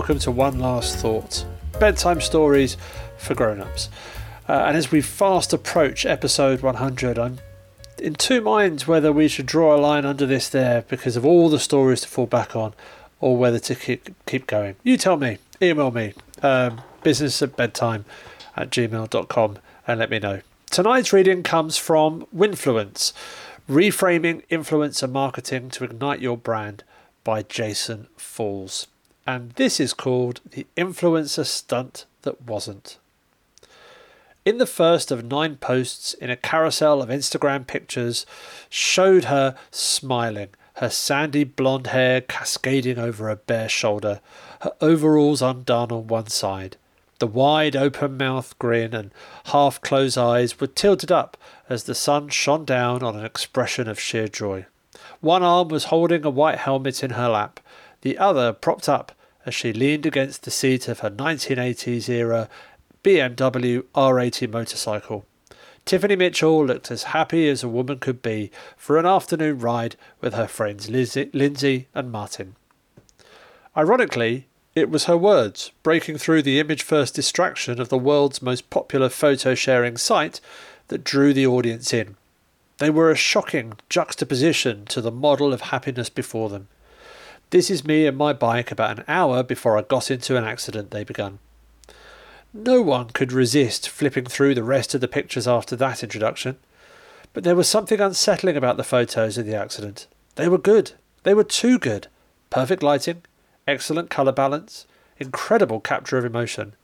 welcome to One Last Thought bedtime stories for grown ups. Uh, and as we fast approach episode 100, I'm in two minds whether we should draw a line under this there because of all the stories to fall back on or whether to keep, keep going. You tell me, email me, um, business at bedtime at gmail.com and let me know. Tonight's reading comes from Winfluence Reframing Influencer Marketing to Ignite Your Brand by Jason Falls. And this is called The Influencer Stunt That Wasn't. In the first of nine posts in a carousel of Instagram pictures, showed her smiling, her sandy blonde hair cascading over her bare shoulder, her overalls undone on one side. The wide open mouth grin and half closed eyes were tilted up as the sun shone down on an expression of sheer joy. One arm was holding a white helmet in her lap, the other propped up as she leaned against the seat of her 1980s era BMW R80 motorcycle. Tiffany Mitchell looked as happy as a woman could be for an afternoon ride with her friends Lizzie, Lindsay and Martin. Ironically, it was her words, breaking through the image first distraction of the world's most popular photo sharing site, that drew the audience in. They were a shocking juxtaposition to the model of happiness before them. This is me and my bike about an hour before I got into an accident, they began. No one could resist flipping through the rest of the pictures after that introduction. But there was something unsettling about the photos of the accident. They were good. They were too good. Perfect lighting, excellent colour balance, incredible capture of emotion.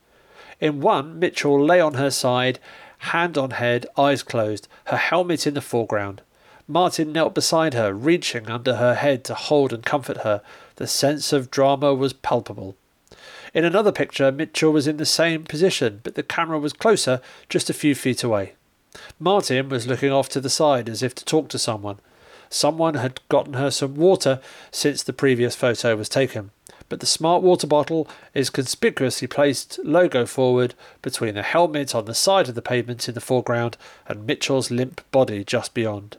In one, Mitchell lay on her side, hand on head, eyes closed, her helmet in the foreground. Martin knelt beside her, reaching under her head to hold and comfort her. The sense of drama was palpable. In another picture, Mitchell was in the same position, but the camera was closer, just a few feet away. Martin was looking off to the side as if to talk to someone. Someone had gotten her some water since the previous photo was taken, but the smart water bottle is conspicuously placed logo forward between the helmet on the side of the pavement in the foreground and Mitchell's limp body just beyond.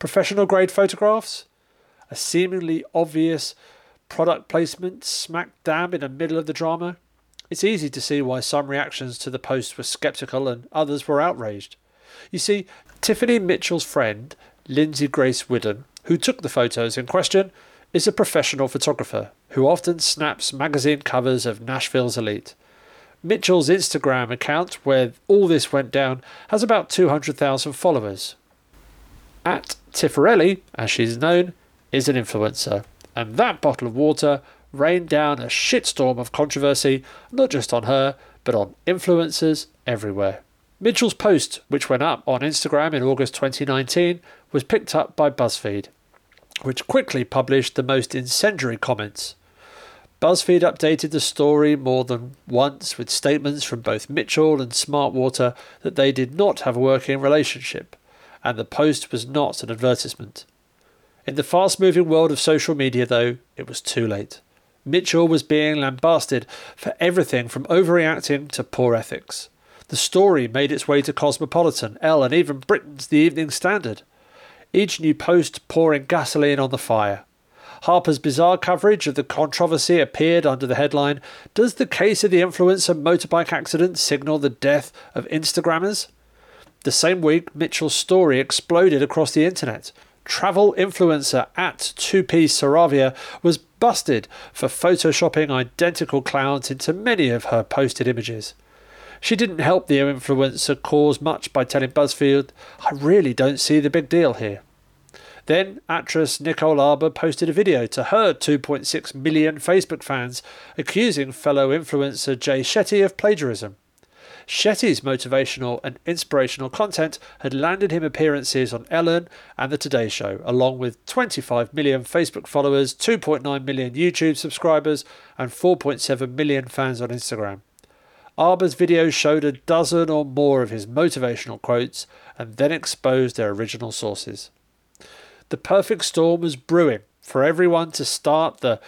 Professional grade photographs? A seemingly obvious product placement smack dab in the middle of the drama. It's easy to see why some reactions to the post were sceptical and others were outraged. You see, Tiffany Mitchell's friend, Lindsay Grace Whidden, who took the photos in question, is a professional photographer who often snaps magazine covers of Nashville's elite. Mitchell's Instagram account, where all this went down, has about 200,000 followers. At Tiffarelli, as she's known, is an influencer and that bottle of water rained down a shitstorm of controversy, not just on her, but on influencers everywhere. Mitchell's post, which went up on Instagram in August 2019, was picked up by BuzzFeed, which quickly published the most incendiary comments. BuzzFeed updated the story more than once with statements from both Mitchell and Smartwater that they did not have a working relationship, and the post was not an advertisement. In the fast moving world of social media, though, it was too late. Mitchell was being lambasted for everything from overreacting to poor ethics. The story made its way to Cosmopolitan, Elle, and even Britain's The Evening Standard. Each new post pouring gasoline on the fire. Harper's Bazaar coverage of the controversy appeared under the headline Does the case of the influencer motorbike accident signal the death of Instagrammers? The same week, Mitchell's story exploded across the internet travel influencer at Tupi Saravia was busted for photoshopping identical clowns into many of her posted images. She didn't help the influencer cause much by telling BuzzFeed, I really don't see the big deal here. Then actress Nicole Arbour posted a video to her 2.6 million Facebook fans accusing fellow influencer Jay Shetty of plagiarism. Shetty's motivational and inspirational content had landed him appearances on Ellen and The Today Show, along with 25 million Facebook followers, 2.9 million YouTube subscribers, and 4.7 million fans on Instagram. Arbour's videos showed a dozen or more of his motivational quotes and then exposed their original sources. The perfect storm was brewing for everyone to start the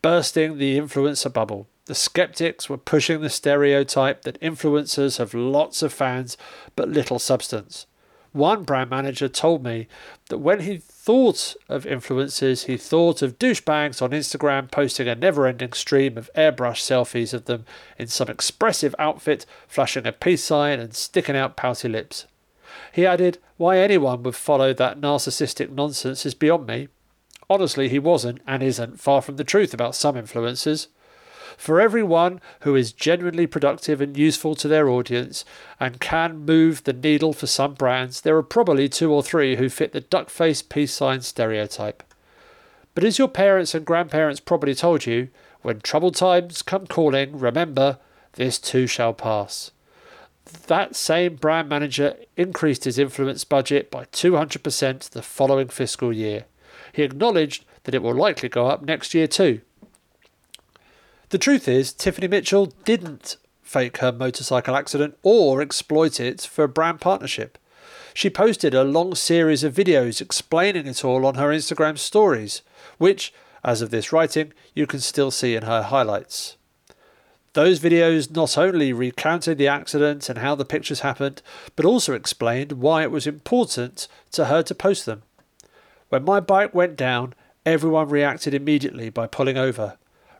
bursting the influencer bubble. The skeptics were pushing the stereotype that influencers have lots of fans but little substance. One brand manager told me that when he thought of influencers, he thought of douchebags on Instagram posting a never ending stream of airbrush selfies of them in some expressive outfit, flashing a peace sign and sticking out pouty lips. He added, Why anyone would follow that narcissistic nonsense is beyond me. Honestly, he wasn't and isn't far from the truth about some influencers. For everyone who is genuinely productive and useful to their audience and can move the needle for some brands, there are probably two or three who fit the duck face peace sign stereotype. But as your parents and grandparents probably told you, when troubled times come calling, remember, this too shall pass. That same brand manager increased his influence budget by 200% the following fiscal year. He acknowledged that it will likely go up next year too. The truth is, Tiffany Mitchell didn't fake her motorcycle accident or exploit it for a brand partnership. She posted a long series of videos explaining it all on her Instagram stories, which, as of this writing, you can still see in her highlights. Those videos not only recounted the accident and how the pictures happened, but also explained why it was important to her to post them. When my bike went down, everyone reacted immediately by pulling over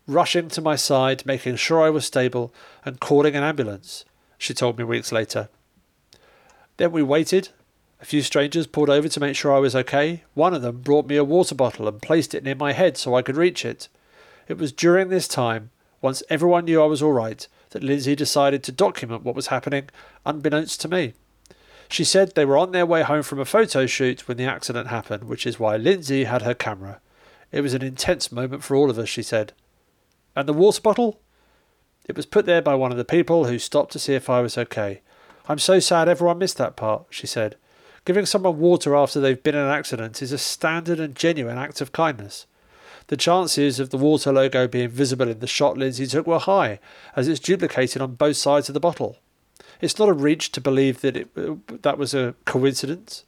rushing to my side, making sure I was stable, and calling an ambulance, she told me weeks later. Then we waited. A few strangers pulled over to make sure I was okay. One of them brought me a water bottle and placed it near my head so I could reach it. It was during this time, once everyone knew I was all right, that Lindsay decided to document what was happening, unbeknownst to me. She said they were on their way home from a photo shoot when the accident happened, which is why Lindsay had her camera. It was an intense moment for all of us, she said. And the water bottle? It was put there by one of the people who stopped to see if I was okay. I'm so sad everyone missed that part, she said. Giving someone water after they've been in an accident is a standard and genuine act of kindness. The chances of the water logo being visible in the shot Lindsay took were high, as it's duplicated on both sides of the bottle. It's not a reach to believe that it, that was a coincidence.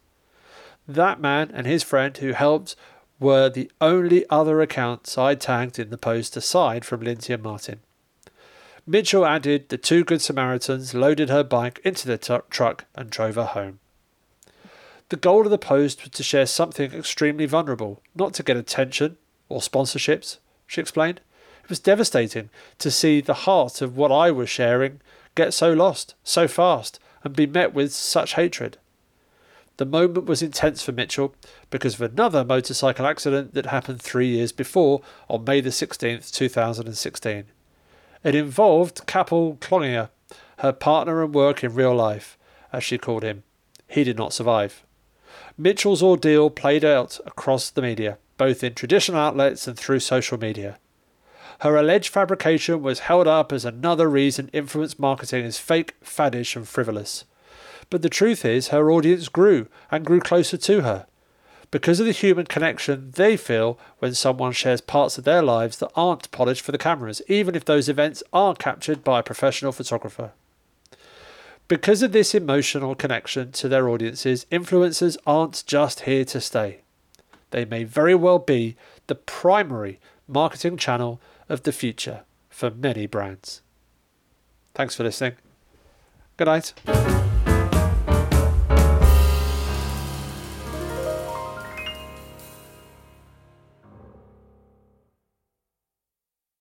That man and his friend who helped were the only other accounts I tagged in the post aside from Lindsay and Martin. Mitchell added the two Good Samaritans loaded her bike into the t- truck and drove her home. The goal of the post was to share something extremely vulnerable, not to get attention or sponsorships, she explained. It was devastating to see the heart of what I was sharing get so lost, so fast, and be met with such hatred. The moment was intense for Mitchell because of another motorcycle accident that happened three years before on May the 16th, 2016. It involved Kapil Clongier, her partner and work in real life, as she called him. He did not survive. Mitchell's ordeal played out across the media, both in traditional outlets and through social media. Her alleged fabrication was held up as another reason influence marketing is fake, faddish, and frivolous. But the truth is, her audience grew and grew closer to her because of the human connection they feel when someone shares parts of their lives that aren't polished for the cameras, even if those events are captured by a professional photographer. Because of this emotional connection to their audiences, influencers aren't just here to stay. They may very well be the primary marketing channel of the future for many brands. Thanks for listening. Good night.